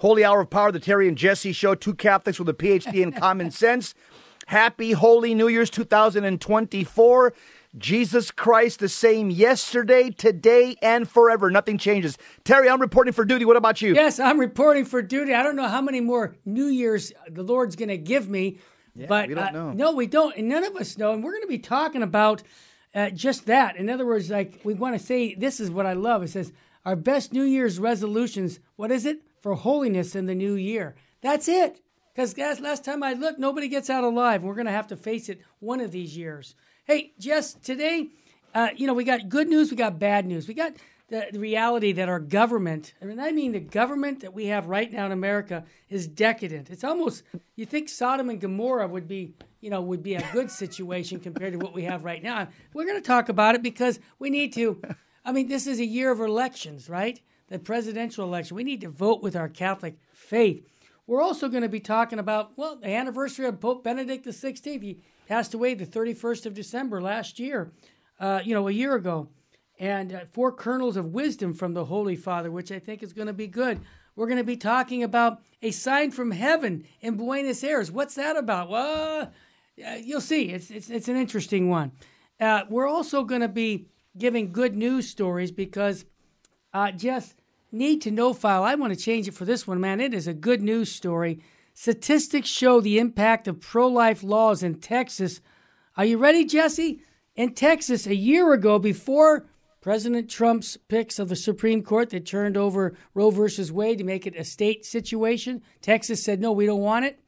Holy Hour of Power, the Terry and Jesse Show, two Catholics with a PhD in common sense. Happy Holy New Year's 2024. Jesus Christ the same yesterday, today, and forever. Nothing changes. Terry, I'm reporting for duty. What about you? Yes, I'm reporting for duty. I don't know how many more New Year's the Lord's going to give me, Yeah, but we don't uh, know. no, we don't, and none of us know. And we're going to be talking about uh, just that. In other words, like we want to say, this is what I love. It says our best New Year's resolutions. What is it for holiness in the new year? That's it. Because last time I looked, nobody gets out alive. We're going to have to face it one of these years. Hey, Jess, today, uh, you know, we got good news, we got bad news. We got the, the reality that our government, I mean, I mean, the government that we have right now in America is decadent. It's almost, you think Sodom and Gomorrah would be, you know, would be a good situation compared to what we have right now. We're going to talk about it because we need to. I mean, this is a year of elections, right? The presidential election. We need to vote with our Catholic faith. We're also going to be talking about, well, the anniversary of Pope Benedict XVI. He passed away the 31st of December last year, uh, you know, a year ago. And uh, four kernels of wisdom from the Holy Father, which I think is going to be good. We're going to be talking about a sign from heaven in Buenos Aires. What's that about? Well, uh, you'll see. It's, it's, it's an interesting one. Uh, we're also going to be giving good news stories because uh, just need to know file. I want to change it for this one, man. It is a good news story. Statistics show the impact of pro life laws in Texas. Are you ready, Jesse? In Texas, a year ago, before President Trump's picks of the Supreme Court that turned over Roe versus Wade to make it a state situation, Texas said, no, we don't want it.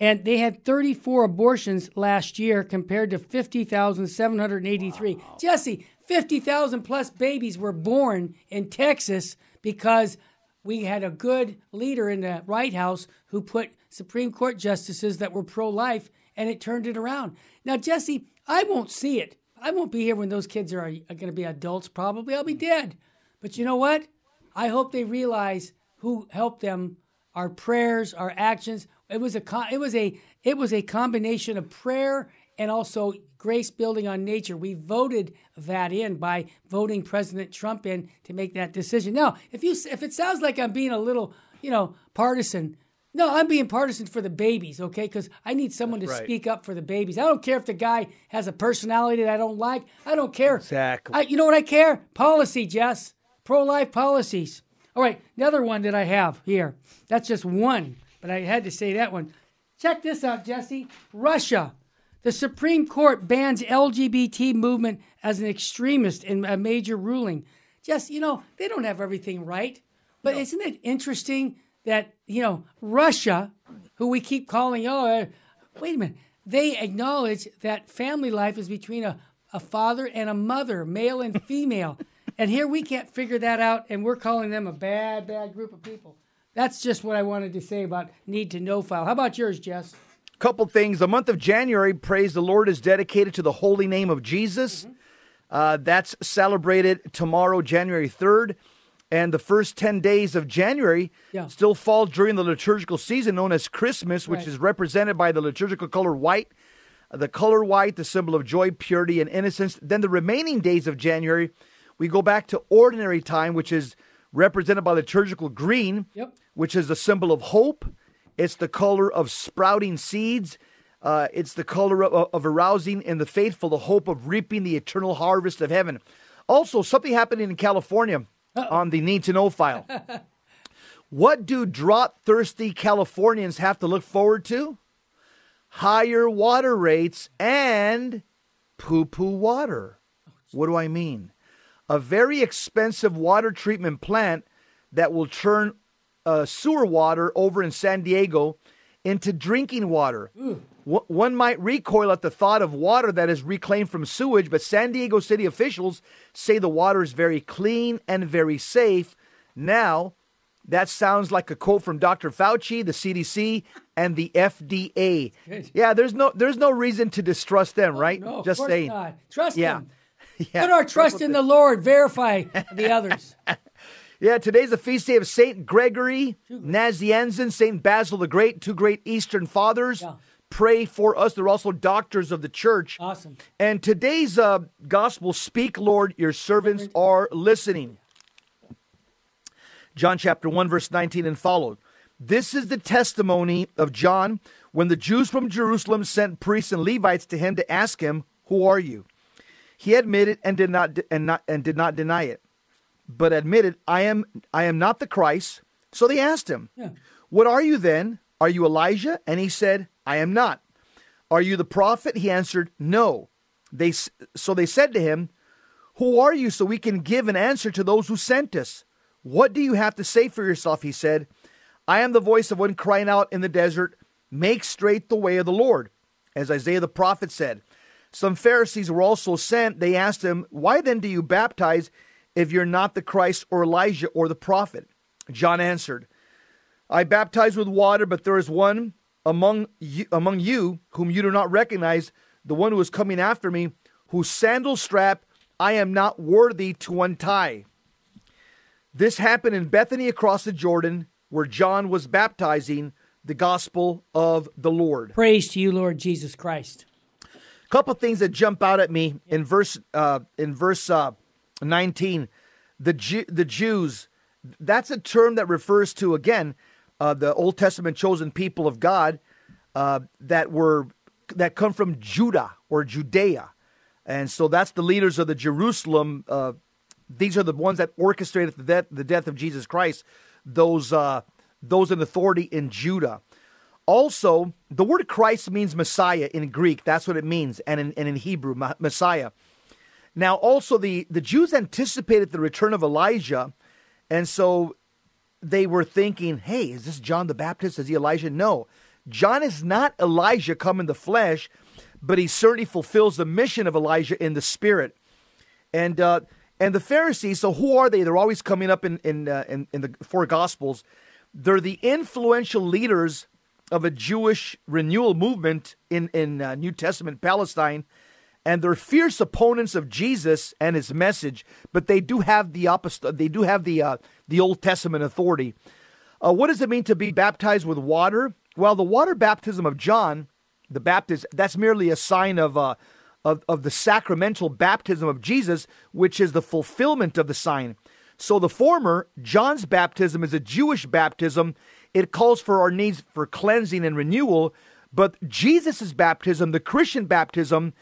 And they had 34 abortions last year compared to 50,783. Jesse, 50,000 plus babies were born in Texas because we had a good leader in the White House who put Supreme Court justices that were pro life and it turned it around. Now, Jesse, I won't see it. I won't be here when those kids are, are going to be adults, probably. I'll be dead. But you know what? I hope they realize who helped them, our prayers, our actions. It was a it was a it was a combination of prayer and also grace building on nature. We voted that in by voting President Trump in to make that decision. Now, if you if it sounds like I'm being a little, you know, partisan, no, I'm being partisan for the babies, okay? Because I need someone to right. speak up for the babies. I don't care if the guy has a personality that I don't like. I don't care. Exactly. I, you know what I care? Policy, Jess. Pro life policies. All right, another one that I have here. That's just one, but I had to say that one. Check this out, Jesse. Russia. The Supreme Court bans LGBT movement as an extremist in a major ruling. Jess, you know, they don't have everything right. But isn't it interesting that, you know, Russia, who we keep calling, oh, uh, wait a minute, they acknowledge that family life is between a, a father and a mother, male and female. and here we can't figure that out, and we're calling them a bad, bad group of people. That's just what I wanted to say about need to know file. How about yours, Jess? Couple things. The month of January, praise the Lord, is dedicated to the holy name of Jesus. Uh, that's celebrated tomorrow, January 3rd. And the first 10 days of January Yeah. still fall during the liturgical season known as Christmas, which Right. is represented by the liturgical color white. The color white, the symbol of joy, purity, and innocence. Then the remaining days of January, we go back to ordinary time, which is represented by liturgical green, Yep. which is a symbol of hope. It's the color of sprouting seeds. Uh, it's the color of, of arousing in the faithful the hope of reaping the eternal harvest of heaven. Also, something happening in California on the need to know file. what do drought thirsty Californians have to look forward to? Higher water rates and poo poo water. What do I mean? A very expensive water treatment plant that will turn uh, sewer water over in San Diego into drinking water. Wh- One might recoil at the thought of water that is reclaimed from sewage, but San Diego city officials say the water is very clean and very safe. Now, that sounds like a quote from Dr. Fauci, the CDC, and the FDA. Yeah, there's no there's no reason to distrust them, right? No, Just saying. not. Trust Yeah. them. Yeah. Put our trust in the Lord. Verify the others. Yeah, today's the feast day of Saint Gregory Nazianzen, Saint Basil the Great, two great Eastern fathers. Yeah. Pray for us. They're also doctors of the church. Awesome. And today's uh, gospel, speak, Lord, your servants are listening. John chapter 1, verse 19 and followed. This is the testimony of John when the Jews from Jerusalem sent priests and Levites to him to ask him, "Who are you?" He admitted and did not and not and did not deny it, but admitted, "I am I am not the Christ." So they asked him, Yeah. "What are you then? Are you Elijah?" And he said, "I am not." "Are you the prophet?" He answered, "No." They so they said to him, "Who are you so we can give an answer to those who sent us?" "What do you have to say for yourself?" he said. "I am the voice of one crying out in the desert, make straight the way of the Lord." As Isaiah the prophet said. Some Pharisees were also sent. They asked him, "Why then do you baptize if you're not the Christ or Elijah or the prophet?" John answered, I baptize with water, but there is one among you, among you whom you do not recognize, the one who is coming after me, whose sandal strap I am not worthy to untie. This happened in Bethany across the Jordan, where John was baptizing the gospel of the Lord. Praise to you, Lord Jesus Christ. A couple things that jump out at me in verse uh, in verse uh, 19 the the Jews that's a term that refers to again uh, the Old Testament chosen people of God uh, that were that come from Judah or Judea and so that's the leaders of the Jerusalem uh, these are the ones that orchestrated the death, the death of Jesus Christ those uh, those in authority in Judah also, the word Christ means Messiah in Greek. That's what it means, and in, and in Hebrew, Messiah. Now, also, the, the Jews anticipated the return of Elijah, and so they were thinking, hey, is this John the Baptist? Is he Elijah? No. John is not Elijah come in the flesh, but he certainly fulfills the mission of Elijah in the spirit. And uh, and the Pharisees, so who are they? They're always coming up in in, uh, in in the four Gospels. They're the influential leaders of a Jewish renewal movement in in uh, New Testament Palestine, and they're fierce opponents of Jesus and his message. But they do have the opposite. They do have the uh, the Old Testament authority. Uh, what does it mean to be baptized with water? Well, the water baptism of John the Baptist that's merely a sign of uh, of of the sacramental baptism of Jesus, which is the fulfillment of the sign. So the former, John's baptism, is a Jewish baptism. It calls for our needs for cleansing and renewal. But Jesus' baptism, the Christian baptism,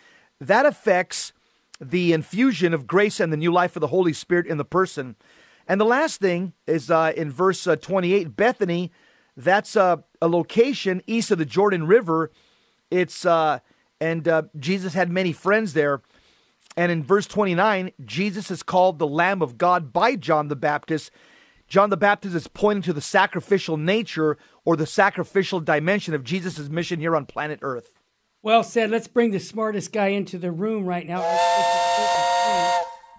that affects the infusion of grace and the new life of the Holy Spirit in the person. And the last thing is uh, in verse uh, 28, Bethany, that's uh, a location east of the Jordan River. It's, uh, and uh, Jesus had many friends there. And in verse 29, Jesus is called the Lamb of God by John the Baptist. John the Baptist is pointing to the sacrificial nature or the sacrificial dimension of Jesus' mission here on planet Earth. Well said. Let's bring the smartest guy into the room right now.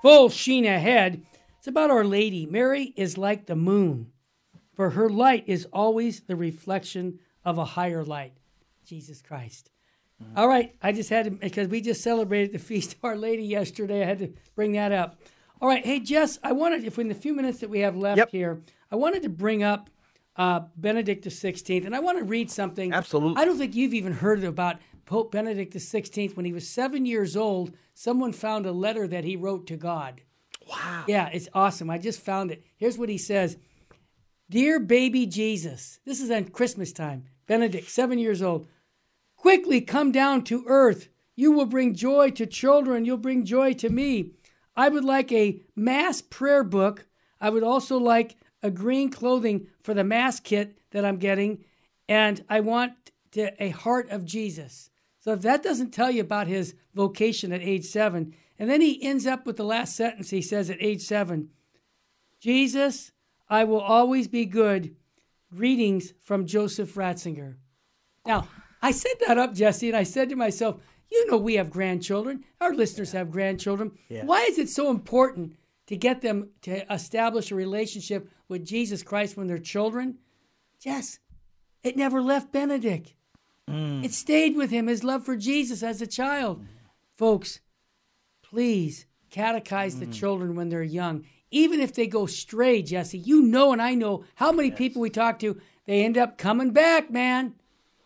Full sheen ahead. It's about Our Lady. Mary is like the moon, for her light is always the reflection of a higher light, Jesus Christ. All right, I just had to, because we just celebrated the Feast of Our Lady yesterday, I had to bring that up. All right, hey, Jess, I wanted, if in the few minutes that we have left Yep. here, I wanted to bring up uh, Benedict XVI, and I want to read something. Absolutely. I don't think you've even heard about Pope Benedict XVI. When he was seven years old, someone found a letter that he wrote to God. Wow. Yeah, it's awesome. I just found it. Here's what he says Dear baby Jesus, this is on Christmas time. Benedict, seven years old. Quickly come down to earth. You will bring joy to children. You'll bring joy to me. I would like a mass prayer book. I would also like a green clothing for the mass kit that I'm getting. And I want to, a heart of Jesus. So if that doesn't tell you about his vocation at age seven, and then he ends up with the last sentence he says at age seven Jesus, I will always be good. Greetings from Joseph Ratzinger. Now, I set that up, Jesse, and I said to myself, you know, we have grandchildren. Our listeners have grandchildren. Why is it so important to get them to establish a relationship with Jesus Christ when they're children? Jess, it never left Benedict. Mm. It stayed with him, his love for Jesus as a child. Folks, please catechize the mm. children when they're young. Even if they go stray, Jesse, you know and I know how many people we talk to, they end up coming back, man,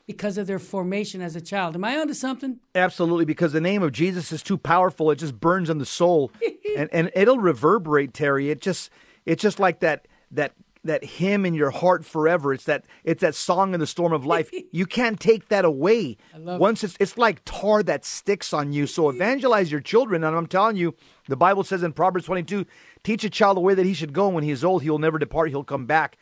because of their formation as a child. Am I onto something? Absolutely, because the name of Jesus is too powerful. It just burns in the soul, and and it'll reverberate, Terry. It just it's just like that that that hymn in your heart forever. It's that it's that song in the storm of life. you can't take that away. Once it's it's like tar that sticks on you. So evangelize your children, and I'm telling you, the Bible says in Proverbs 22, teach a child the way that he should go. When he is old, he will never depart. He'll come back.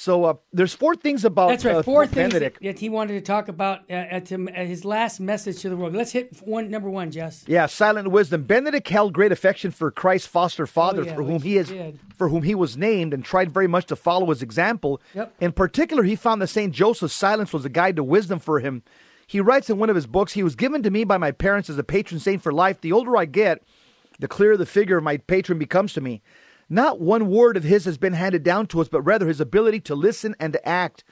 So uh, there's four things about That's right. uh, Four things Benedict. that he wanted to talk about uh, at, him, at his last message to the world. Let's hit one number one, Jess. Yeah, silent wisdom. Benedict held great affection for Christ's foster father, Oh, yeah, for whom he is, did. for whom he was named, and tried very much to follow his example. Yep. In particular, he found that Saint Joseph's silence was a guide to wisdom for him. He writes in one of his books, "He was given to me by my parents as a patron saint for life. The older I get, the clearer the figure of my patron becomes to me. Not one word of his has been handed down to us, but rather his ability to listen and to act."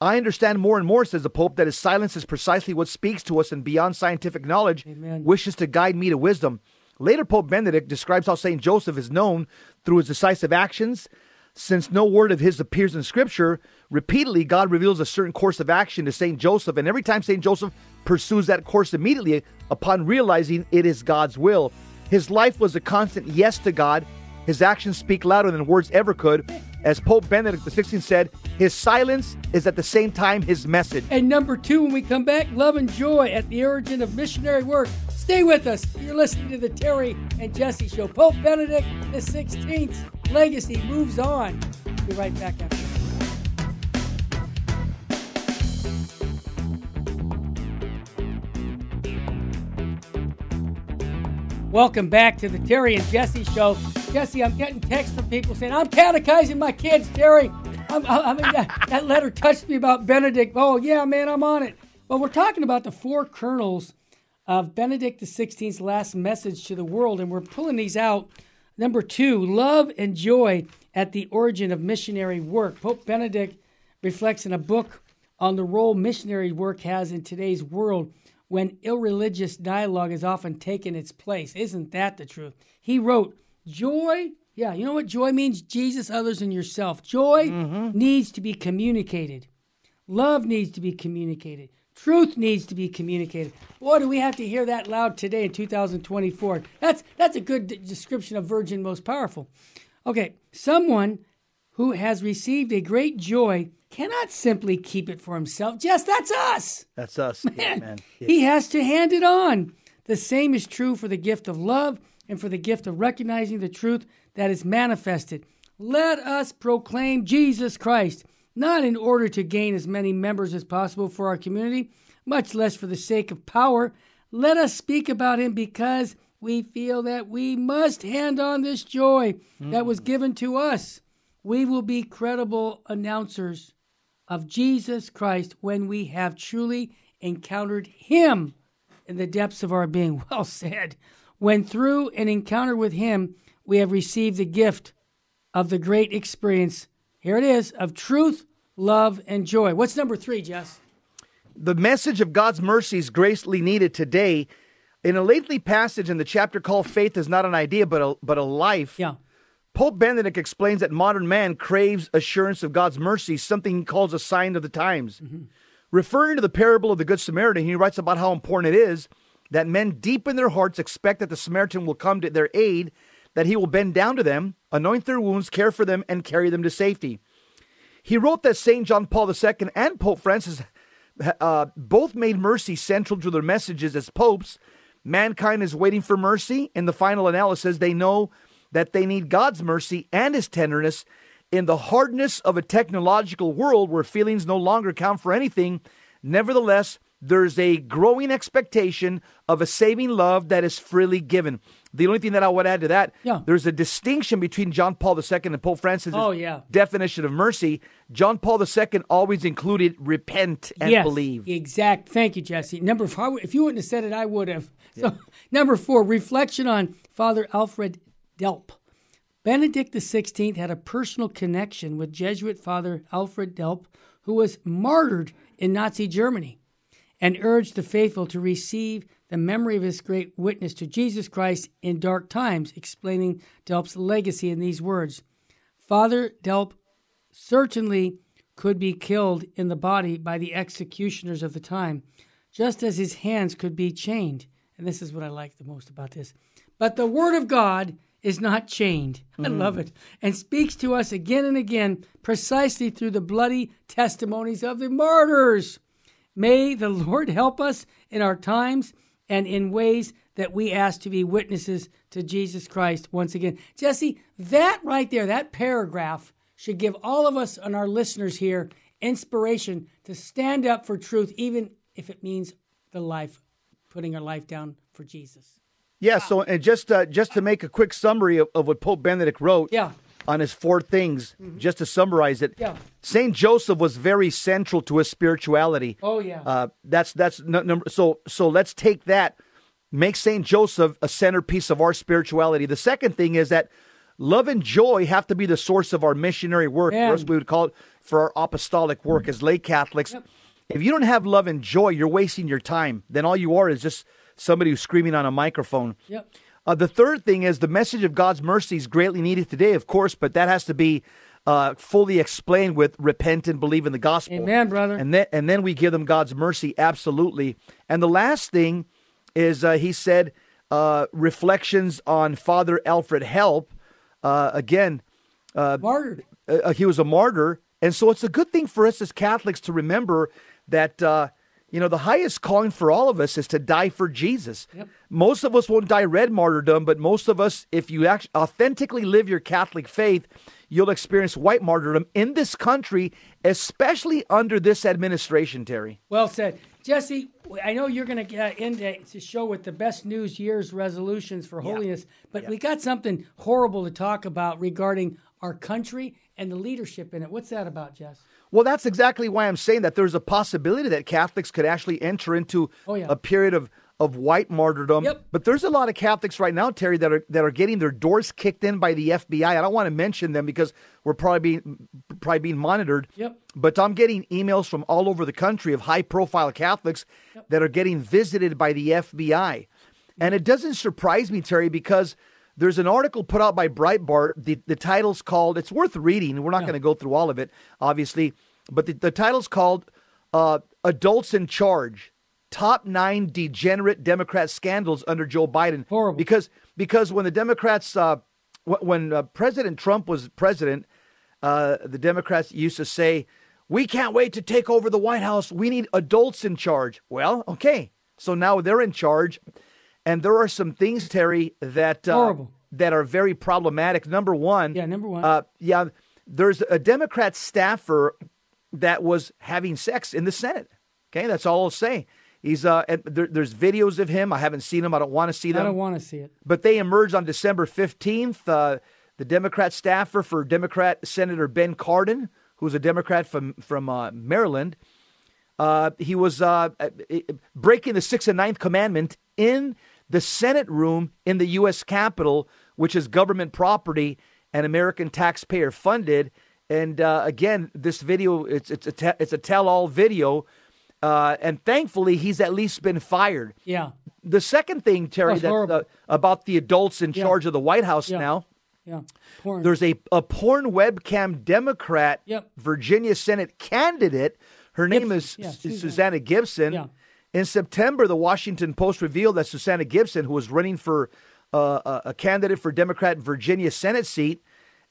I understand more and more, says the Pope, that his silence is precisely what speaks to us and beyond scientific knowledge Amen. wishes to guide me to wisdom. Later, Pope Benedict describes how St. Joseph is known through his decisive actions. Since no word of his appears in Scripture, repeatedly God reveals a certain course of action to St. Joseph, and every time St. Joseph pursues that course immediately upon realizing it is God's will. His life was a constant yes to God. His actions speak louder than words ever could. As Pope Benedict XVI said, his silence is at the same time his message. And number two, when we come back, love and joy at the origin of missionary work. Stay with us. You're listening to the Terry and Jesse Show. Pope Benedict XVI's legacy moves on. Be right back after. Welcome back to the Terry and Jesse Show. Jesse, I'm getting texts from people saying I'm catechizing my kids. Jerry. I'm, I mean that, that letter touched me about Benedict. Oh yeah, man, I'm on it. Well, we're talking about the four kernels of Benedict XVI's last message to the world, and we're pulling these out. Number two, love and joy at the origin of missionary work. Pope Benedict reflects in a book on the role missionary work has in today's world when irreligious dialogue has often taken its place. Isn't that the truth? He wrote, Joy, yeah, you know what joy means? Jesus, others, and yourself. Joy mm-hmm. needs to be communicated. Love needs to be communicated. Truth needs to be communicated. Boy, do we have to hear that loud today in 2024. That's that's a good description of Virgin Most Powerful. Okay, someone who has received a great joy cannot simply keep it for himself. Just that's us. That's us. Yeah, man. Yeah. He has to hand it on. The same is true for the gift of love and for the gift of recognizing the truth that is manifested. Let us proclaim Jesus Christ, not in order to gain as many members as possible for our community, much less for the sake of power. Let us speak about him because we feel that we must hand on this joy that was mm. given to us. We will be credible announcers of Jesus Christ when we have truly encountered Him in the depths of our being. Well said. When through an encounter with Him, we have received the gift of the great experience. Here it is of truth, love, and joy. What's number three, Jess? the message of God's mercy is greatly needed today. In a lately passage in the chapter called Faith is not an idea, but a, but a life, Yeah. Pope Benedict explains that modern man craves assurance of God's mercy, something he calls a sign of the times. Mm-hmm. Referring to the parable of the Good Samaritan, he writes about how important it is that men deep in their hearts expect that the Samaritan will come to their aid, that he will bend down to them, anoint their wounds, care for them, and carry them to safety. He wrote that St. John Paul II and Pope Francis uh, both made mercy central to their messages as popes. Mankind is waiting for mercy. In the final analysis, they know that they need God's mercy and His tenderness in the hardness of a technological world where feelings no longer count for anything. Nevertheless, there's a growing expectation of a saving love that is freely given. The only thing that I would add to that, Yeah. there's a distinction between John Paul II and Pope Francis' Oh, yeah. definition of mercy. John Paul II always included repent and yes, believe. Exact. Thank you, Jesse. Number four, if you wouldn't have said it, I would have. So, number four, reflection on Father Alfred Delp. Benedict XVI had a personal connection with Jesuit Father Alfred Delp, who was martyred in Nazi Germany, and urged the faithful to receive the memory of his great witness to Jesus Christ in dark times, explaining Delp's legacy in these words Father Delp certainly could be killed in the body by the executioners of the time, just as his hands could be chained. And this is what I like the most about this. But the Word of God is not chained. I mm. love it. And speaks to us again and again precisely through the bloody testimonies of the martyrs. May the Lord help us in our times and in ways that we ask to be witnesses to Jesus Christ once again. Jesse, that right there, that paragraph should give all of us and our listeners here inspiration to stand up for truth, even if it means the life, putting our life down for Jesus. Yeah. So, and just uh, just to make a quick summary of, of what Pope Benedict wrote. Yeah. On his four things, just to summarize it, Yeah. Saint Joseph was very central to his spirituality. Oh, yeah. Uh, that's that's number. So so let's take that. Make Saint Joseph a centerpiece of our spirituality. The second thing is that love and joy have to be the source of our missionary work. Man. We would call it for our apostolic work as lay Catholics. If you don't have love and joy, you're wasting your time. Then all you are is just somebody who's screaming on a microphone. Yep. Uh, the third thing is the message of God's mercy is greatly needed today, of course, but that has to be uh, fully explained with repent and believe in the gospel. Amen, brother. And then and then we give them God's mercy, absolutely. And the last thing is uh, he said uh, reflections on Father Alfred Delp. Uh, again, uh, he was a martyr, and so it's a good thing for us as Catholics to remember that uh, you know the highest calling for all of us is to die for Jesus. Yep. Most of us won't die red martyrdom, but most of us, if you act- authentically live your Catholic faith, you'll experience white martyrdom in this country, especially under this administration. Terry. Well said. Jesse, I know you're going to end the show with the best news year's resolutions for holiness, but we got something horrible to talk about regarding our country and the leadership in it. What's that about, Jess? Well, that's exactly why I'm saying that there's a possibility that Catholics could actually enter into Oh, yeah. a period of, of white martyrdom. Yep. But there's a lot of Catholics right now, Terry, that are that are getting their doors kicked in by the FBI. I don't want to mention them because we're probably being probably being monitored. Yep. But I'm getting emails from all over the country of high profile Catholics that are getting visited by the FBI. And it doesn't surprise me, Terry, because there's an article put out by Breitbart. The, the title's called, it's worth reading. We're not going to go through all of it, obviously. But the, the title's called uh, Adults in Charge Top Nine Degenerate Democrat Scandals Under Joe Biden. Horrible. Because, because when the Democrats, uh, wh- when uh, President Trump was president, uh, the Democrats used to say, We can't wait to take over the White House. We need adults in charge. Well, okay. So now they're in charge. And there are some things, Terry, that uh, that are very problematic. Number one, Yeah, number one. uh, yeah, there's a Democrat staffer that was having sex in the Senate. Okay, that's all I'll say. He's uh, there, there's videos of him. I haven't seen them. I don't want to see them. I don't want to see it. but they emerged on December 15th. Uh, the Democrat staffer for Democrat Senator Ben Cardin, who's a Democrat from from uh, Maryland, uh, he was uh, uh, breaking the sixth and ninth commandment in the Senate room in the U.S. Capitol, which is government property and American taxpayer funded. And uh, again, this video it's it's a te- it's a tell-all video, uh, and thankfully he's at least been fired. Yeah. The second thing, Terry, That's horrible. uh, about the adults in charge of the White House Yeah. now. Yeah. Porn. There's a, a porn webcam Democrat Yep. Virginia Senate candidate. Her name is Yeah, Susanna Gibson. In September, the Washington Post revealed that Susanna Gibson, who was running for uh, a, a candidate for Democrat Virginia Senate seat,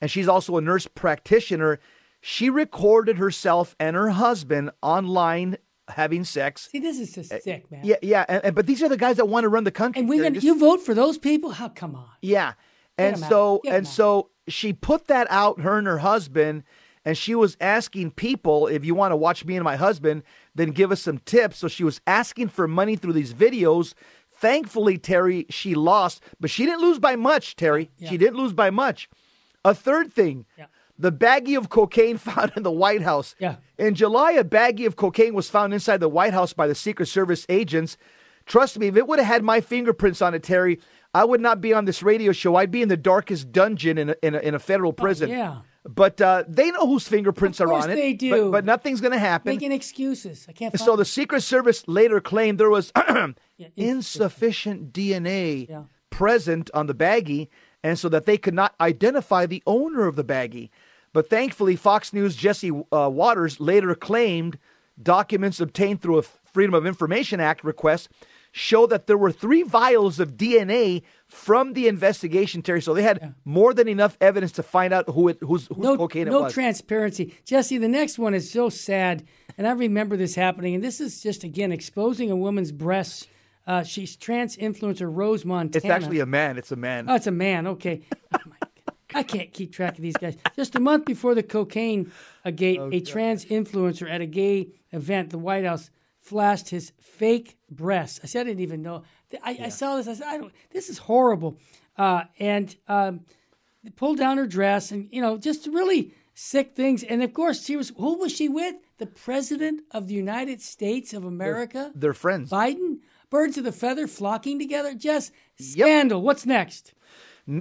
and she's also a nurse practitioner, she recorded herself and her husband online having sex. see, this is just sick, man. Yeah, yeah, and, and- but these are the guys that want to run the country. And we gonna, just- you vote for those people? How come on? yeah. And so and out. so she put that out, her and her husband, and she was asking people, if you want to watch me and my husband, then give us some tips. So she was asking for money through these videos. Thankfully, Terry, she lost, but she didn't lose by much, Terry. Yeah. She didn't lose by much. A third thing, Yeah. the baggie of cocaine found in the White House. Yeah. In July, a baggie of cocaine was found inside the White House by the Secret Service agents. Trust me, if it would have had my fingerprints on it, Terry, I would not be on this radio show. I'd be in the darkest dungeon in a, in a, in a federal oh, prison. Oh, yeah. But uh, they know whose fingerprints are on it. they do. But, nothing's going to happen. Making excuses. I can't. so find the Secret Service later claimed there was Yeah, insufficient DNA Yeah. present on the baggie, and so that they could not identify the owner of the baggie. But thankfully, Fox News' Jesse uh, Watters later claimed documents obtained through a Freedom of Information Act request show that there were three vials of DNA from the investigation, Terry. So they had yeah. more than enough evidence to find out who it whose, whose no, cocaine no it was. No transparency, Jesse. The next one is so sad, and I remember this happening. And this is just again exposing a woman's breasts. Uh, she's trans influencer Rose Montana. It's actually a man. It's a man. Oh, it's a man. Okay. Oh I can't keep track of these guys. Just a month before the cocaine gate, oh, a trans influencer at a gay event, the White House flashed his fake breasts. I said I didn't even know. I, yeah. I saw this. I said, I don't. This is horrible. Uh, and um, pulled down her dress, and you know, just really sick things. And of course, she was. Who was she with? The president of the United States of America. They're, they're friends. Biden. Birds of the feather flocking together. Just scandal. Yep. What's next?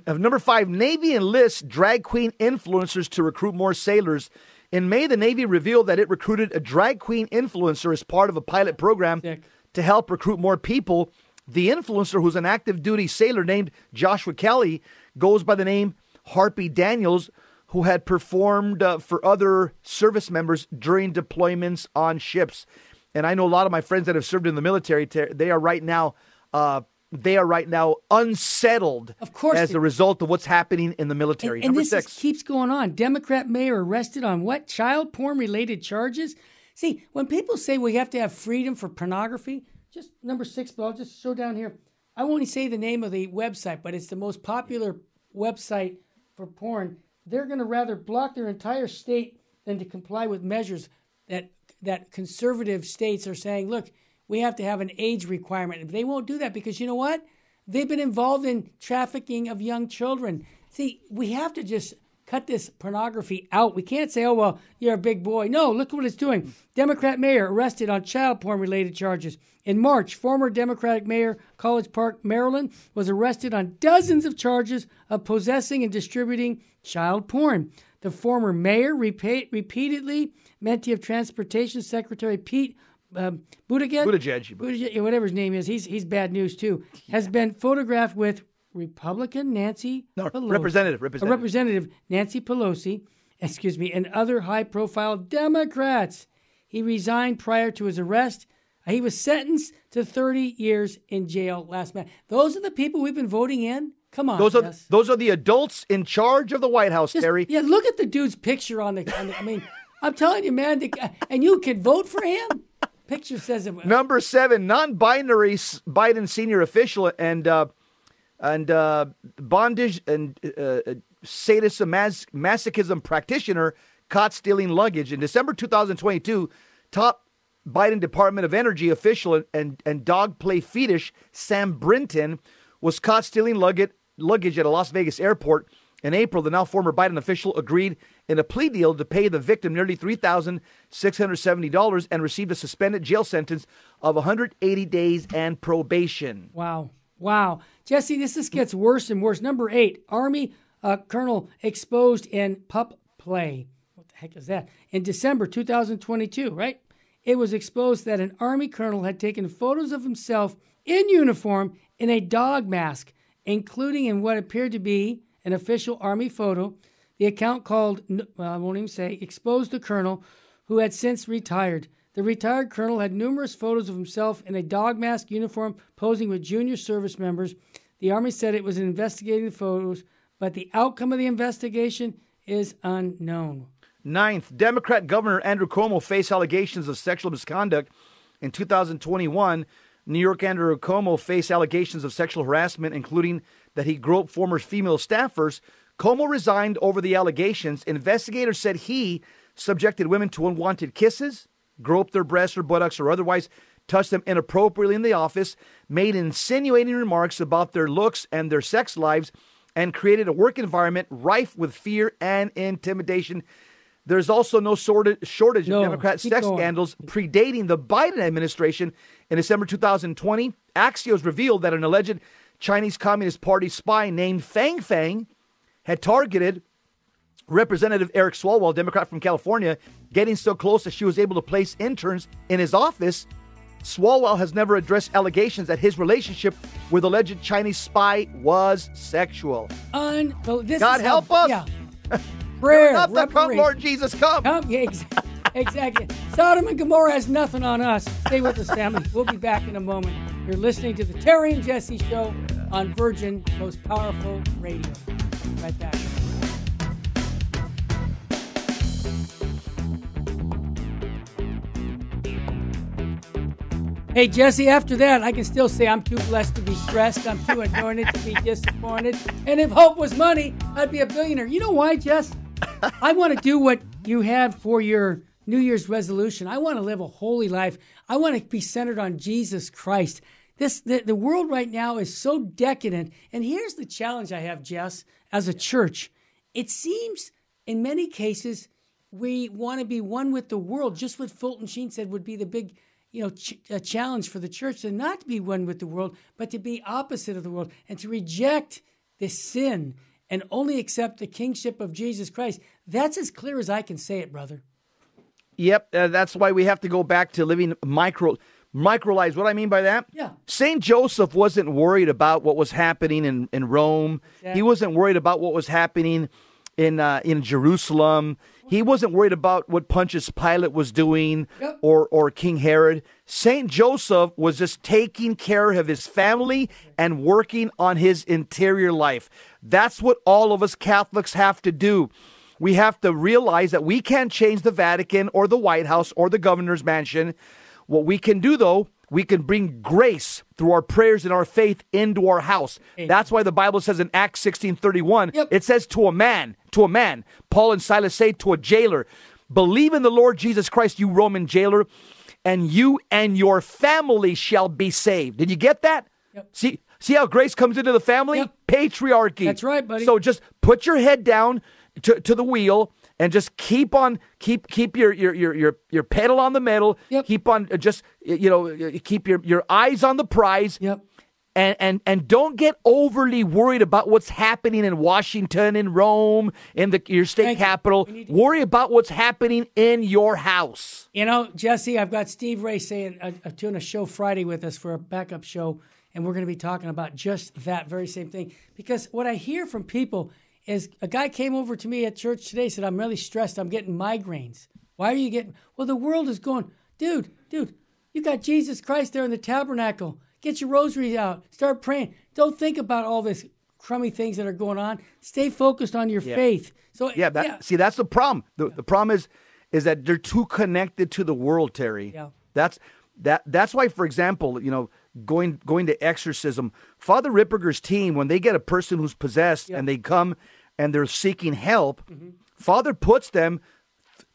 number five, Navy enlists drag queen influencers to recruit more sailors. In May, the Navy revealed that it recruited a drag queen influencer as part of a pilot program Sick. to help recruit more people. The influencer, who's an active duty sailor named Joshua Kelly, goes by the name Harpy Daniels, who had performed uh, for other service members during deployments on ships. And I know a lot of my friends that have served in the military, they are right now uh, they are right now unsettled of course as a result of what's happening in the military. And, and Number this six. Is, keeps going on. Democrat mayor arrested on what? Child porn related charges? See, when people say we have to have freedom for pornography, just number six, but I'll just show down here. I won't say the name of the website, but it's the most popular website for porn. They're going to rather block their entire state than to comply with measures that that conservative states are saying, look, we have to have an age requirement. They won't do that because you know what? They've been involved in trafficking of young children. See, we have to just cut this pornography out. We can't say, oh, well, you're a big boy. No, look what it's doing. Democrat mayor arrested on child porn related charges. In March, former Democratic mayor, College Park, Maryland, was arrested on dozens of charges of possessing and distributing child porn. The former mayor repeat, repeatedly Mentee of Transportation Secretary Pete um, Buttigieg, Buttigieg, Buttigieg, whatever his name is, he's he's bad news too. Has been photographed with Republican Nancy no, Pelosi, representative, representative, representative Nancy Pelosi, excuse me, and other high-profile Democrats. He resigned prior to his arrest. He was sentenced to 30 years in jail last month. Those are the people we've been voting in. Come on, those are those are the adults in charge of the White House, Just, Terry. Yeah, look at the dude's picture on the. On the I mean, I'm telling you, man, the, and you can vote for him. Picture says it. Number seven, non-binary Biden senior official and uh, and uh, bondage and uh, sadism mas- masochism practitioner caught stealing luggage in December 2022. Top Biden Department of Energy official and and dog play fetish Sam Brinton was caught stealing luggage luggage at a Las Vegas airport. In April, the now former Biden official agreed in a plea deal to pay the victim nearly $3,670 and received a suspended jail sentence of 180 days and probation. Wow. Wow. Jesse, this just gets worse and worse. Number eight, Army uh, Colonel exposed in pup play. What the heck is that? In December 2022, right? It was exposed that an Army Colonel had taken photos of himself in uniform in a dog mask, including in what appeared to be an official Army photo. The account called, well, I won't even say, exposed the colonel, who had since retired. The retired colonel had numerous photos of himself in a dog mask uniform posing with junior service members. The Army said it was investigating the photos, but the outcome of the investigation is unknown. Ninth, Democrat Governor Andrew Cuomo faced allegations of sexual misconduct in 2021. New York Andrew Cuomo faced allegations of sexual harassment, including that he groped former female staffers. Cuomo resigned over the allegations. Investigators said he subjected women to unwanted kisses, groped their breasts or buttocks, or otherwise touched them inappropriately in the office, made insinuating remarks about their looks and their sex lives, and created a work environment rife with fear and intimidation. There's also no shortage no, of Democrat sex going. scandals predating the Biden administration. In December 2020, Axios revealed that an alleged Chinese Communist Party spy named Fang Fang had targeted Representative Eric Swalwell, Democrat from California, getting so close that she was able to place interns in his office. Swalwell has never addressed allegations that his relationship with alleged Chinese spy was sexual. Un- God help us. Yeah. Prayer. come, Lord Jesus, come. come yeah, exactly. Exactly. Sodom and Gomorrah has nothing on us. Stay with us, family. We'll be back in a moment. You're listening to the Terry and Jesse Show on Virgin, most powerful radio. Right back. Hey, Jesse, after that, I can still say I'm too blessed to be stressed. I'm too anointed to be disappointed. And if hope was money, I'd be a billionaire. You know why, Jess? I want to do what you had for your New Year's resolution. I want to live a holy life. I want to be centered on Jesus Christ. This the, the world right now is so decadent. And here's the challenge I have, Jess, as a church. It seems in many cases we want to be one with the world, just what Fulton Sheen said would be the big you know, ch- a challenge for the church to not be one with the world, but to be opposite of the world and to reject the sin and only accept the kingship of Jesus Christ. That's as clear as I can say it, brother. Yep, uh, that's why we have to go back to living micro micro lives. What I mean by that? Yeah. Saint Joseph wasn't worried about what was happening in in Rome. Exactly. He wasn't worried about what was happening in uh, in Jerusalem. He wasn't worried about what Pontius Pilate was doing Yep. or or King Herod. Saint Joseph was just taking care of his family and working on his interior life. That's what all of us Catholics have to do. We have to realize that we can't change the Vatican or the White House or the governor's mansion. What we can do though, we can bring grace through our prayers and our faith into our house. That's why the Bible says in Acts 16:31, Yep. it says to a man, to a man, Paul and Silas say to a jailer, believe in the Lord Jesus Christ, you Roman jailer, and you and your family shall be saved. Did you get that? Yep. See see how grace comes into the family? Yep. Patriarchy. That's right, buddy. So just put your head down to, to the wheel and just keep on keep keep your your your your, your pedal on the metal. Yep. Keep on uh, just you know keep your your eyes on the prize. Yep. And, and and don't get overly worried about what's happening in Washington, in Rome, in the your state Thank capital. Need to- Worry about what's happening in your house. You know, Jesse, I've got Steve Ray saying uh, uh, doing a show Friday with us for a backup show, and we're going to be talking about just that very same thing. Because what I hear from people is a guy came over to me at church today said, "I'm really stressed. I'm getting migraines. Why are you getting? Well, the world is going, dude, dude. You got Jesus Christ there in the tabernacle. Get your rosaries out. Start praying. Don't think about all this." Crummy things that are going on. Stay focused on your faith. So Yeah, that see that's the problem. The the problem is is that they're too connected to the world, Terry. Yeah. That's that that's why, for example, you know, going going to exorcism, Father Ripperger's team, when they get a person who's possessed and they come and they're seeking help, Mm-hmm. Father puts them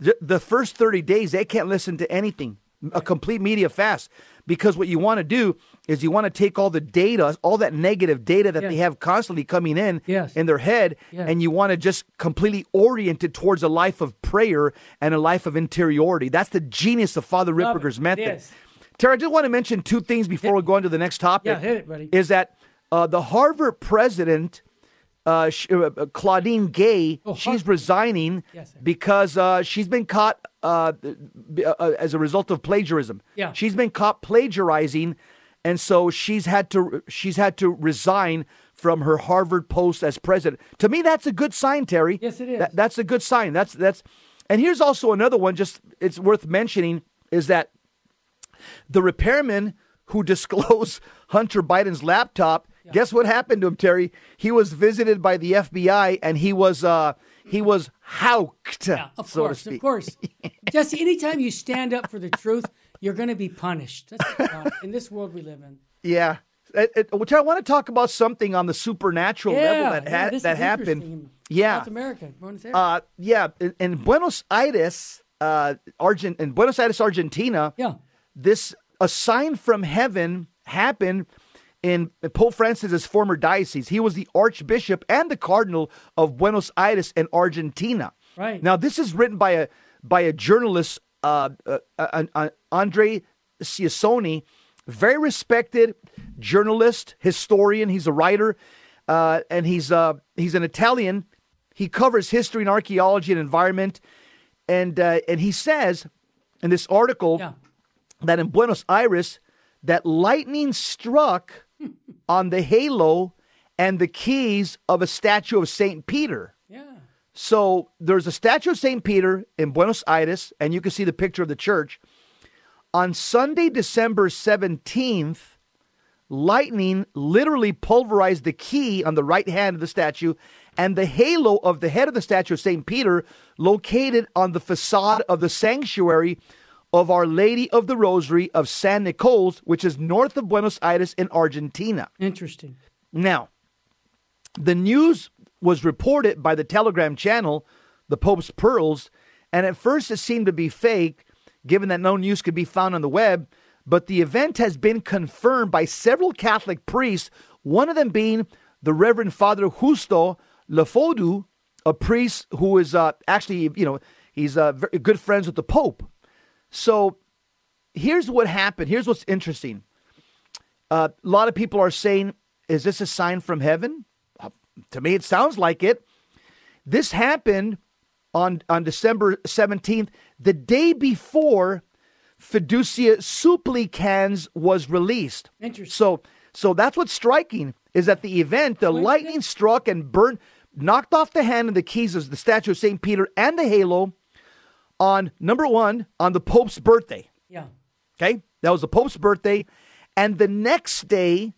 th- the first 30 days they can't listen to anything a complete media fast because what you want to do is you want to take all the data all that negative data that Yes. they have constantly coming in Yes. in their head Yes. and you want to just completely orient it towards a life of prayer and a life of interiority that's the genius of father Love ripperger's It method. Terry, I just want to mention two things before we go on to the next topic. Yeah, hit it, buddy. Is that uh, the Harvard president, uh, sh- uh, Claudine Gay, Oh, she's resigning Yes, because uh, she's been caught uh, uh, as a result of plagiarism. Yeah. she's been caught plagiarizing, and so she's had to she's had to resign from her Harvard post as president. To me, that's a good sign, Terry. Yes, it is. That- that's a good sign. That's that's, and here's also another one. Just it's worth mentioning is that the repairman who disclosed Hunter Biden's laptop, guess what happened to him, Terry? He was visited by the FBI and he was uh he was houked, Yeah, of so to course, speak. of course. Jesse, anytime you stand up for the truth, you're going to be punished. That's in this world we live in. Yeah. It, it- which I want to talk about something on the supernatural Yeah, level that yeah, ha- this that happened. Yeah. South America, Buenos Aires. Uh, yeah, in, in Buenos Aires, uh, Argent, in Buenos Aires, Argentina, yeah, this a sign from heaven happened in Pope Francis's former diocese. He was the archbishop and the cardinal of Buenos Aires in Argentina. Right. now, this is written by a by a journalist, uh, uh, uh, uh, Andre Ciasoni, very respected journalist, historian. He's a writer, uh, and he's uh, he's an Italian. He covers history and archaeology and environment, and uh, and he says in this article yeah. that in Buenos Aires that lightning struck on the halo and the keys of a statue of Saint Peter. Yeah. So there's a statue of St. Peter in Buenos Aires, and you can see the picture of the church. On Sunday, December 17th, lightning literally pulverized the key on the right hand of the statue and the halo of the head of the statue of St. Peter located on the facade of the sanctuary of Our Lady of the Rosary of San Nicolas, which is north of Buenos Aires in Argentina. Interesting. Now, the news was reported by the Telegram channel, the Pope's Pearls, and at first it seemed to be fake, given that no news could be found on the web. But the event has been confirmed by several Catholic priests, one of them being the Reverend Father Justo Lofeudo, a priest who is uh, actually, you know, he's uh, very good friends with the Pope. So here's what happened. Here's what's interesting. Uh, a lot of people are saying, is this a sign from heaven? Uh, to me, it sounds like it. This happened on, on December 17th, the day before Fiducia Supplicans was released. Interesting. So, so that's what's striking is that the event, the lightning struck and burned, knocked off the hand and the keys of the statue of St. Peter and the halo on number one, on the Pope's birthday. Yeah. Okay. That was the Pope's birthday. And the next day,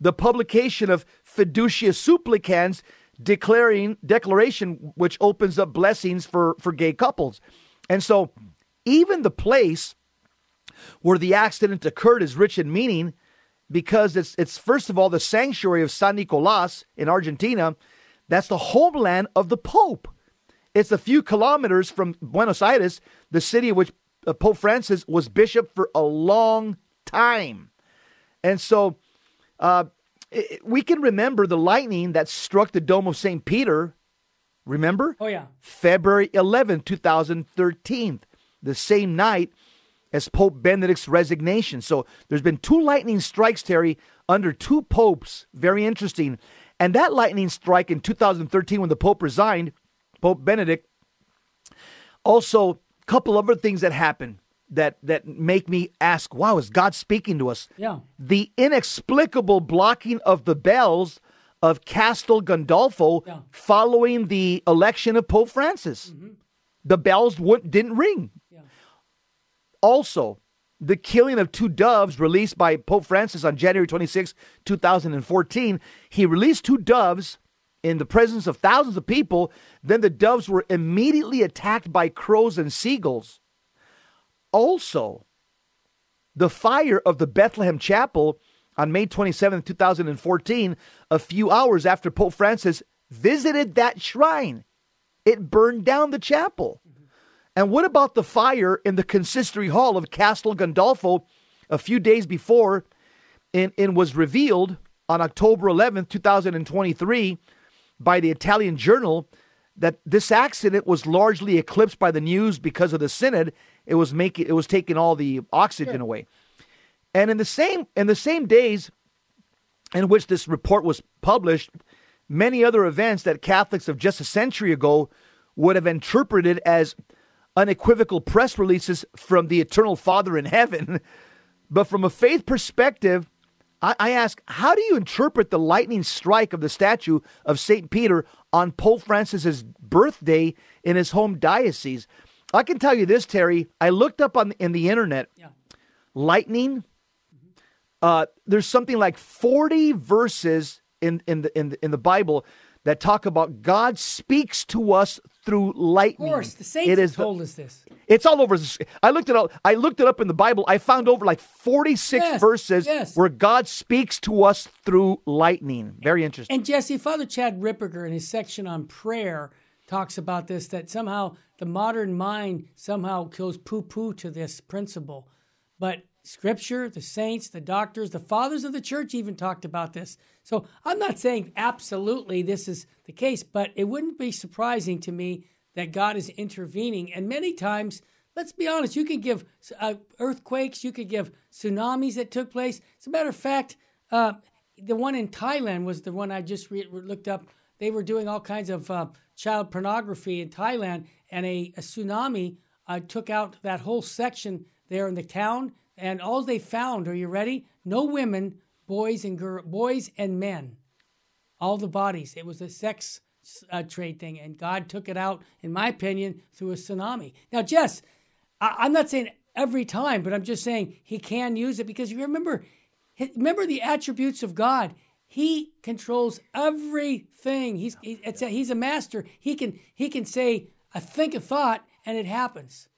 the publication of Fiducia Supplicans declaring declaration which opens up blessings for, for gay couples. And so even the place where the accident occurred is rich in meaning because it's it's first of all the sanctuary of San Nicolas in Argentina. That's the homeland of the Pope. It's a few kilometers from Buenos Aires, the city of which uh, Pope Francis was bishop for a long time. And so uh, it, we can remember the lightning that struck the dome of St. Peter. Remember? Oh, yeah. February 11, 2013, the same night as Pope Benedict's resignation. So there's been two lightning strikes, Terry, under two popes. Very interesting. And that lightning strike in 2013, when the Pope resigned, Pope Benedict, also a couple other things that happen that that make me ask, wow, is God speaking to us? Yeah. The inexplicable blocking of the bells of Castel Gandolfo Yeah. following the election of Pope Francis. Mm-hmm. The bells wouldn't, didn't ring. Yeah. Also, the killing of two doves released by Pope Francis on January 26, 2014. He released two doves in the presence of thousands of people. Then the doves were immediately attacked by crows and seagulls. Also, the fire of the Bethlehem Chapel on May 27, 2014, a few hours after Pope Francis visited that shrine, it burned down the chapel. And what about the fire in the consistory hall of Castel Gandolfo a few days before and, and was revealed on October 11th, 2023 by the Italian Journal that this accident was largely eclipsed by the news because of the synod. It was making it was taking all the oxygen away. And in the same in the same days in which this report was published, many other events that Catholics of just a century ago would have interpreted as unequivocal press releases from the eternal Father in heaven. But from a faith perspective, I, I ask, how do you interpret the lightning strike of the statue of St. Peter on Pope Francis's birthday in his home diocese? I can tell you this, Terry. I looked up on in the internet Yeah. lightning. Uh, there's something like 40 verses in in the in the, in the Bible that talk about God speaks to us through lightning. Of course, the saints it have is told us this. it's all over. I looked it up. I looked it up in the Bible. I found over like 46 Yes, verses yes. where God speaks to us through lightning. Very interesting. And Jesse, Father Chad Ripperger in his section on prayer talks about this that somehow the modern mind somehow goes poo poo to this principle. But scripture, the saints, the doctors, the fathers of the church even talked about this. So I'm not saying absolutely this is the case, but it wouldn't be surprising to me that God is intervening. And many times, let's be honest, you could give uh, earthquakes, you could give tsunamis that took place. As a matter of fact, uh, the one in Thailand was the one I just re- looked up. They were doing all kinds of uh, child pornography in Thailand, and a, a tsunami uh, took out that whole section there in the town. And all they found, are you ready? No women, boys and girl, boys and men, all the bodies. It was a sex uh, trade thing, and God took it out, in my opinion, through a tsunami. Now, Jess, I- I'm not saying every time, but I'm just saying He can use it because you remember, remember the attributes of God. He controls everything. He's he, a, he's a master. He can he can say, "I think a thought," and it happens.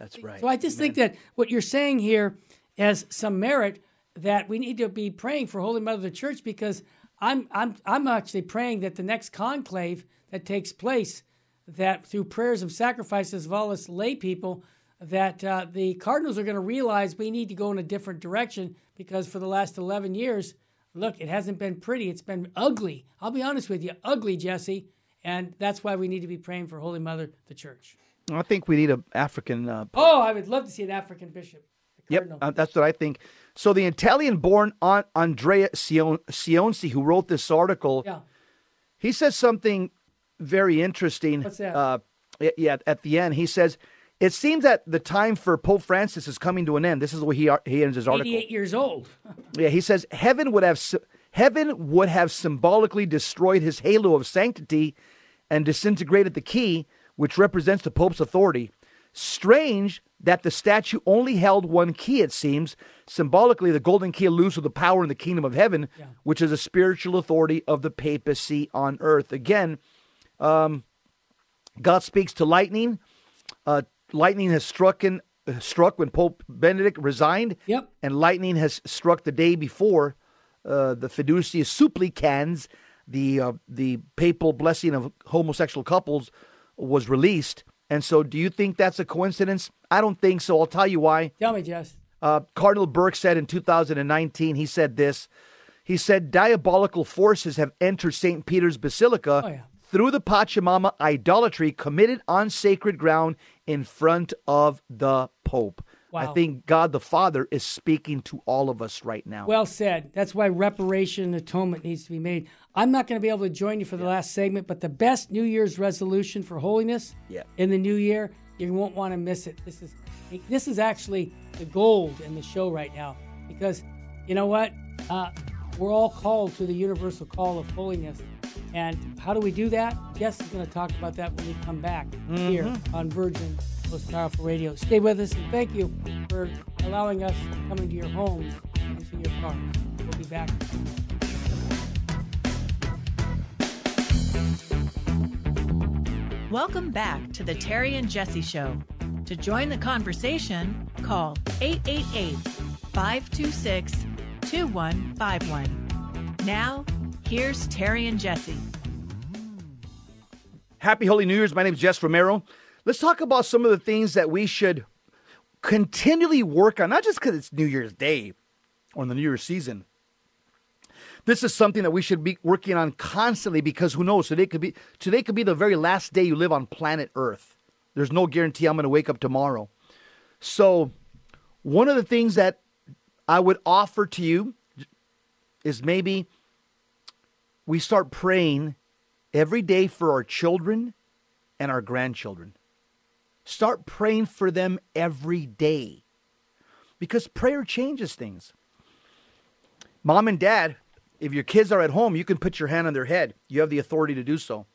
That's right. So I just think that what you're saying here has some merit that we need to be praying for Holy Mother of the Church because I'm I'm I'm actually praying that the next conclave that takes place that through prayers of sacrifices of all us lay people that uh, the cardinals are going to realize we need to go in a different direction because for the last 11 years look it hasn't been pretty. It's been ugly. I'll be honest with you ugly jesse. And that's why we need to be praying for holy mother the church I think we need an African. Uh, oh i would love to see an african bishop Yep, uh, that's what I think. So the Italian-born An- Andrea Cion- Cionci, who wrote this article, yeah he says something very interesting. What's that? Uh, yeah, at the end, he says, "It seems that the time for Pope Francis is coming to an end." This is what he he ends his article. 88 years old Yeah, he says heaven would have heaven would have symbolically destroyed his halo of sanctity and disintegrated the key which represents the pope's authority. Strange that the statue only held one key it seems, symbolically the golden key alludes to the power in the kingdom of heaven, which is a spiritual authority of the papacy on earth. Again, um, God speaks to lightning. Uh, lightning has struck in, uh, struck when Pope Benedict resigned Yep. and lightning has struck the day before uh, the fiducia supplicans, the uh, the papal blessing of homosexual couples, was released. And so, do you think that's a coincidence? I don't think so. I'll tell you why. tell me jess Uh, Cardinal Burke said in 2019, he said this. He said, diabolical forces have entered St. Peter's Basilica Oh, yeah. through the Pachamama idolatry committed on sacred ground in front of the Pope. I think God the Father is speaking to all of us right now. Well said. That's why reparation and atonement needs to be made. I'm not going to be able to join you for the last segment, but the best New Year's resolution for holiness Yeah. in the new year, you won't want to miss it. This is this is actually the gold in the show right now because you know what? Uh, we're all called to the universal call of holiness. And how do we do that? Jess is going to talk about that when we come back here on Virgin Most Powerful Radio. Stay with us and thank you for allowing us to come into your home and to your car. We'll be back. Welcome back to the Terry and Jesse Show. To join the conversation, call 888 526 2151. Now, here's Terry and Jesse. Happy Holy New Year's. My name is Jess Romero. Let's talk about some of the things that we should continually work on, not just because it's New Year's Day or in the New Year's season. This is something that we should be working on constantly because who knows? Today could be today could be the very last day you live on planet Earth. There's no guarantee I'm going to wake up tomorrow. So, one of the things that I would offer to you is maybe we start praying every day for our children and our grandchildren. Start praying for them every day because prayer changes things. Mom and dad, if your kids are at home, you can put your hand on their head. You have the authority to do so.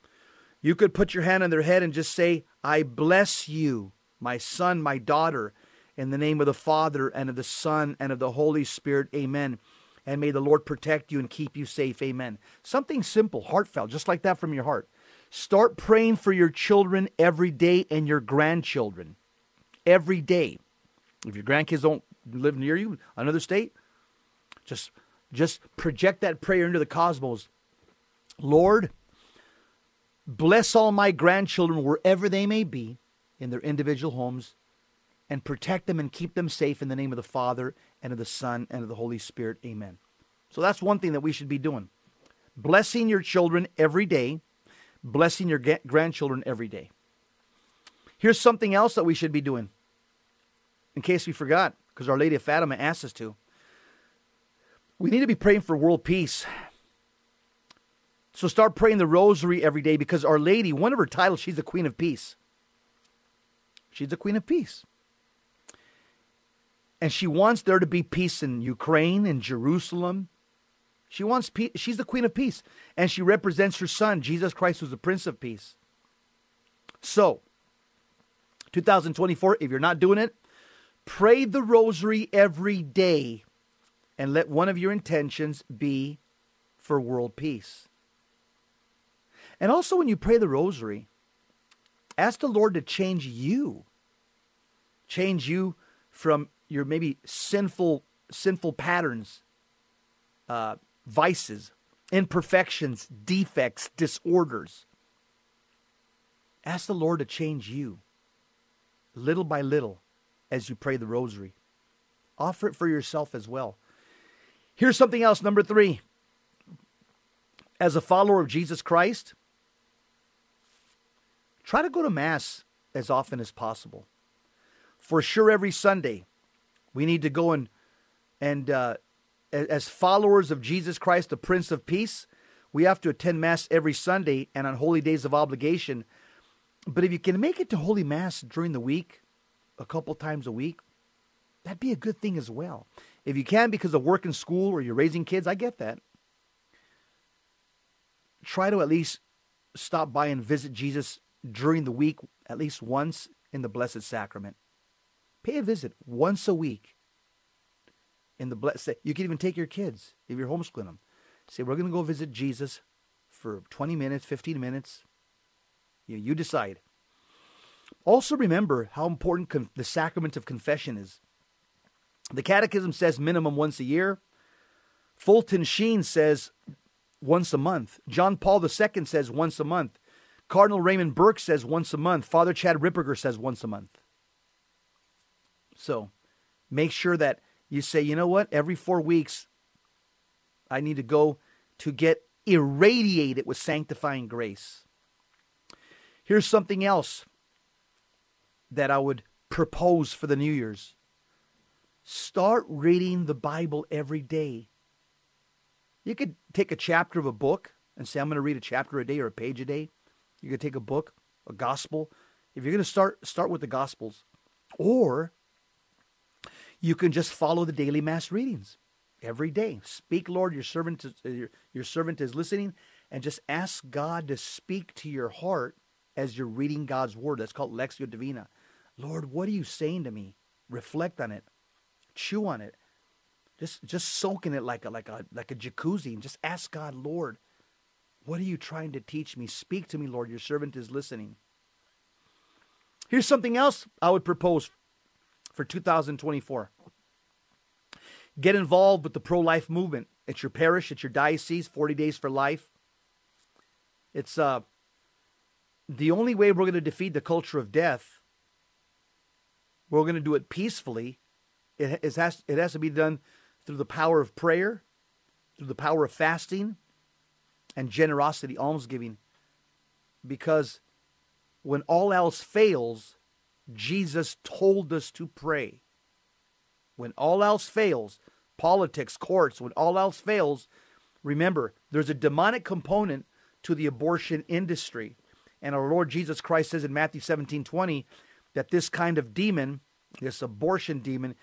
You could put your hand on their head and just say, I bless you, my son, my daughter, in the name of the Father and of the Son and of the Holy Spirit. Amen. And may the Lord protect you and keep you safe. Amen. Something simple, heartfelt, just like that from your heart. Start praying for your children every day and your grandchildren every day. If your grandkids don't live near you, another state, just just project that prayer into the cosmos. Lord, bless all my grandchildren wherever they may be in their individual homes and protect them and keep them safe in the name of the Father and of the Son and of the Holy Spirit. Amen. So that's one thing that we should be doing. Blessing your children every day, blessing your grandchildren every day. Here's something else that we should be doing, in case we forgot, because Our Lady of Fatima asked us to. We need to be praying for world peace. So start praying the rosary every day because Our Lady, one of her titles, she's the Queen of Peace. She's the Queen of Peace. And she wants there to be peace in Ukraine, in Jerusalem, She wants peace. She's the queen of peace, and she represents her son, Jesus Christ, who's the prince of peace. So, 2024, if you're not doing it, pray the rosary every day and let one of your intentions be for world peace. And also, when you pray the rosary, ask the Lord to change you, change you from your maybe sinful sinful patterns, uh, vices, imperfections, defects, disorders. Ask the Lord to change you little by little as you pray the rosary. Offer it for yourself as well. Here's something else, number three. As a follower of Jesus Christ, try to go to Mass as often as possible. For sure, every Sunday, we need to go and, and uh, as followers of Jesus Christ, the Prince of Peace, we have to attend Mass every Sunday and on holy days of obligation. But if you can make it to Holy Mass during the week, a couple times a week, that'd be a good thing as well. If you can because of work and school or you're raising kids, I get that. Try to at least stop by and visit Jesus during the week at least once in the Blessed Sacrament. Pay a visit once a week in the blessed. You can even take your kids if you're homeschooling them. Say, we're going to go visit Jesus for 20 minutes, 15 minutes. You, you decide. Also, remember how important con- the sacrament of confession is. The Catechism says minimum once a year. Fulton Sheen says once a month. John Paul II says once a month. Cardinal Raymond Burke says once a month. Father Chad Ripperger says once a month. So make sure that you say, you know what, every four weeks, I need to go to get irradiated with sanctifying grace. Here's something else that I would propose for the New Year's start reading the Bible every day. You could take a chapter of a book and say, I'm going to read a chapter a day or a page a day. You could take a book, a gospel. If you're going to start, start with the gospels. Or you can just follow the daily mass readings every day. Speak, Lord, your servant, is, uh, your, your servant is listening, and just ask God to speak to your heart as you're reading God's word. That's called Lectio Divina. Lord, what are you saying to me? Reflect on it. Chew on it. Just just soak in it like a like a like a jacuzzi and just ask God, Lord, what are you trying to teach me? Speak to me, Lord. Your servant is listening. Here's something else I would propose for 2024. Get involved with the pro life movement. It's your parish, it's your diocese, 40 days for life. It's uh, the only way we're going to defeat the culture of death. We're going to do it peacefully. It, it, has, it has to be done through the power of prayer, through the power of fasting, and generosity, almsgiving. Because when all else fails, Jesus told us to pray. When all else fails, politics, courts, when all else fails, remember, there's a demonic component to the abortion industry. And our Lord Jesus Christ says in Matthew 17 20 that this kind of demon, this abortion demon,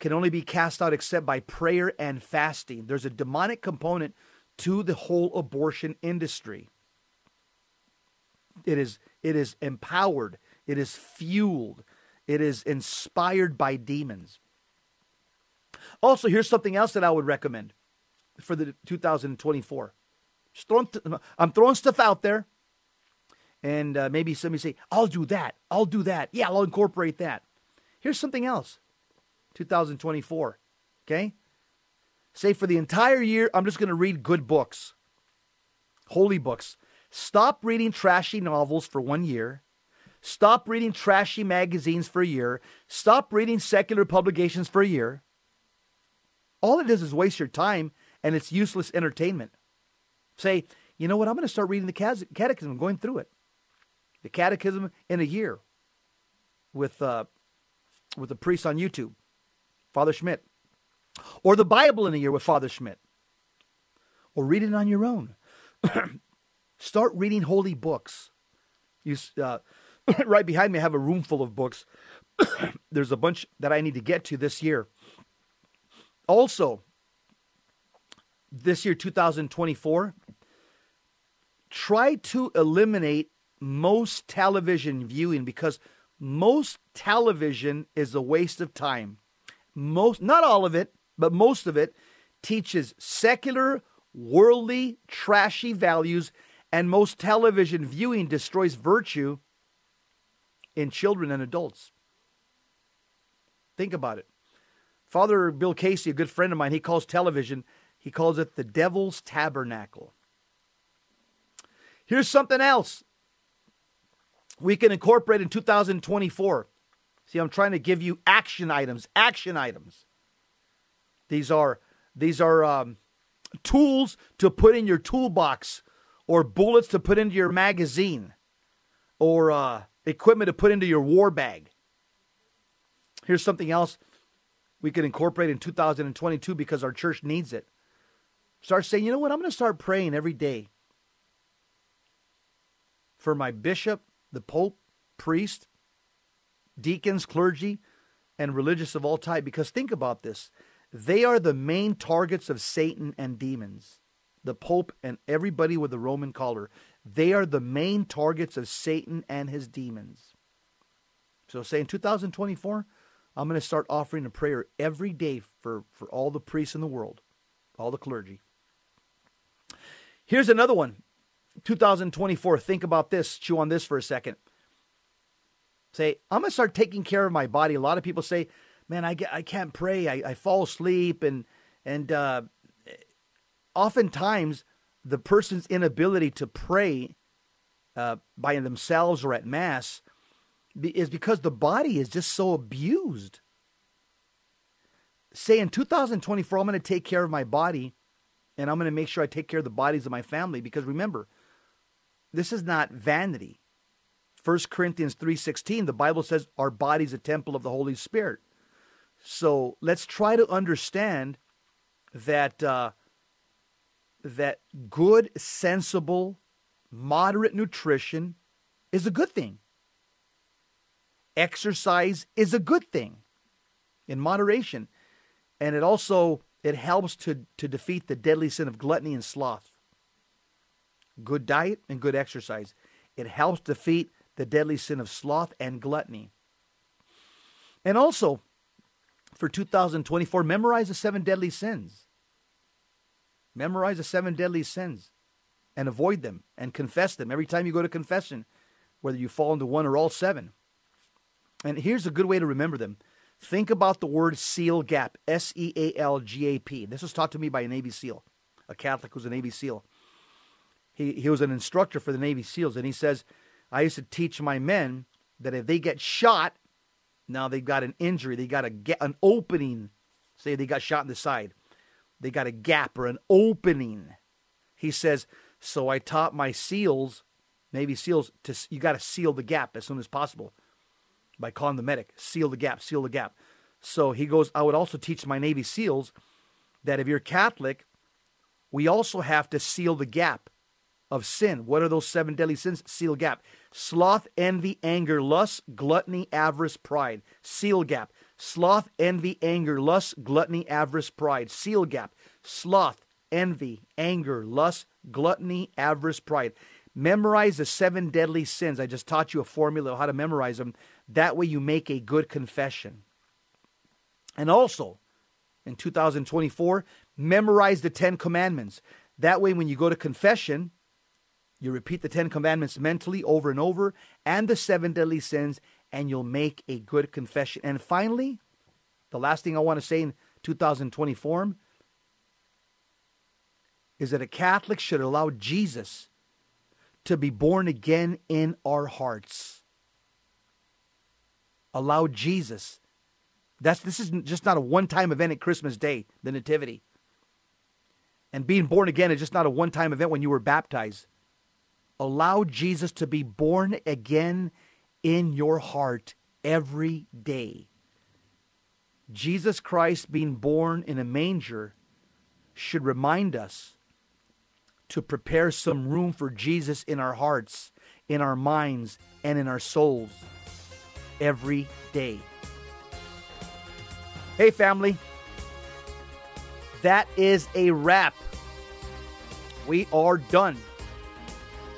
can only be cast out except by prayer and fasting. There's a demonic component to the whole abortion industry. It is it is empowered, it is fueled, it is inspired by demons. Also, here's something else that I would recommend for the 2024. Throwing, I'm throwing stuff out there, and uh, maybe somebody say, "I'll do that. I'll do that. Yeah, I'll incorporate that." Here's something else. 2024. Okay, Say for the entire year, I'm just going to read good books, holy books. Stop reading trashy novels for one year. Stop reading trashy magazines for a year. Stop reading secular publications for a year. All it does is waste your time and it's useless entertainment. Say, you know what? I'm going to start reading the catechism, going through it. The catechism in a year with uh, with a priest on YouTube, Father Schmitz. Or the Bible in a year with Father Schmitz. Or read it on your own. Start reading holy books. You, uh, right behind me, I have a room full of books. There's a bunch that I need to get to this year. Also, this year, 2024, try to eliminate most television viewing because most television is a waste of time. Most, not all of it, but most of it teaches secular, worldly, trashy values, and most television viewing destroys virtue in children and adults. Think about it. Father Bill Casey, a good friend of mine, he calls television, he calls it the devil's tabernacle. Here's something else we can incorporate in 2024. See, I'm trying to give you action items, action items. These are these are um, tools to put in your toolbox, or bullets to put into your magazine, or uh, equipment to put into your war bag. Here's something else we can incorporate in 2022 because our church needs it. Start saying, you know what? I'm going to start praying every day for my bishop, the pope, priest, deacons, clergy, and religious of all type. Because think about this they are the main targets of Satan and demons. The pope and everybody with the Roman collar. They are the main targets of Satan and his demons. So, say in 2024, I'm going to start offering a prayer every day for, for all the priests in the world, all the clergy. Here's another one 2024. Think about this, chew on this for a second. Say, I'm going to start taking care of my body. A lot of people say, man, I, get, I can't pray. I, I fall asleep. And, and uh, oftentimes, the person's inability to pray uh, by themselves or at Mass is because the body is just so abused. Say in 2024, I'm going to take care of my body and I'm going to make sure I take care of the bodies of my family because remember, this is not vanity. 1 Corinthians 3:16 the Bible says our body's a temple of the Holy Spirit. So let's try to understand that uh, that good, sensible, moderate nutrition is a good thing. Exercise is a good thing in moderation. And it also it helps to, to defeat the deadly sin of gluttony and sloth. Good diet and good exercise. It helps defeat the deadly sin of sloth and gluttony. And also, for 2024, memorize the seven deadly sins. Memorize the seven deadly sins and avoid them and confess them every time you go to confession, whether you fall into one or all seven. And here's a good way to remember them Think about the word SEAL gap, S E A L G A P. This was taught to me by a Navy SEAL, a Catholic who's a Navy SEAL. He, he was an instructor for the Navy SEALs, and he says, I used to teach my men that if they get shot, now they've got an injury, they got a get an opening. Say they got shot in the side, they got a gap or an opening. He says, so I taught my SEALs, Navy SEALs, to you got to seal the gap as soon as possible by calling the medic, seal the gap, seal the gap. So he goes, I would also teach my Navy SEALs that if you're Catholic, we also have to seal the gap of sin. What are those seven deadly sins? Seal gap. Sloth, envy, anger, lust, gluttony, avarice, pride. Seal gap. Sloth, envy, anger, lust, gluttony, avarice, pride. Seal gap. Sloth, envy, anger, lust, gluttony, avarice, pride. Memorize the seven deadly sins. I just taught you a formula of how to memorize them. That way you make a good confession. And also, in 2024, memorize the Ten Commandments. That way, when you go to confession, you repeat the Ten Commandments mentally over and over and the seven deadly sins, and you'll make a good confession. And finally, the last thing I want to say in 2024 is that a Catholic should allow Jesus to be born again in our hearts allow Jesus. That's this is just not a one-time event at Christmas Day, the Nativity. And being born again is just not a one-time event when you were baptized. Allow Jesus to be born again in your heart every day. Jesus Christ being born in a manger should remind us to prepare some room for Jesus in our hearts, in our minds, and in our souls every day. Hey, family. That is a wrap We are done.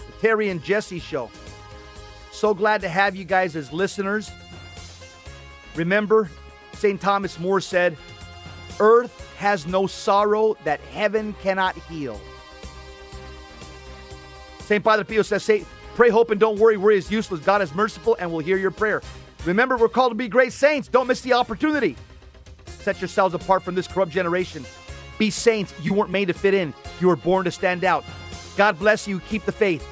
The Terry and Jesse Show. So glad to have you guys as listeners. Remember, St. Thomas More said, Earth has no sorrow that heaven cannot heal. St. Padre Pio says, say, pray, hope, and don't worry. Worry is useless. God is merciful and will hear your prayer. Remember, we're called to be great saints. Don't miss the opportunity. Set yourselves apart from this corrupt generation. Be saints. You weren't made to fit in. You were born to stand out. God bless you. Keep the faith.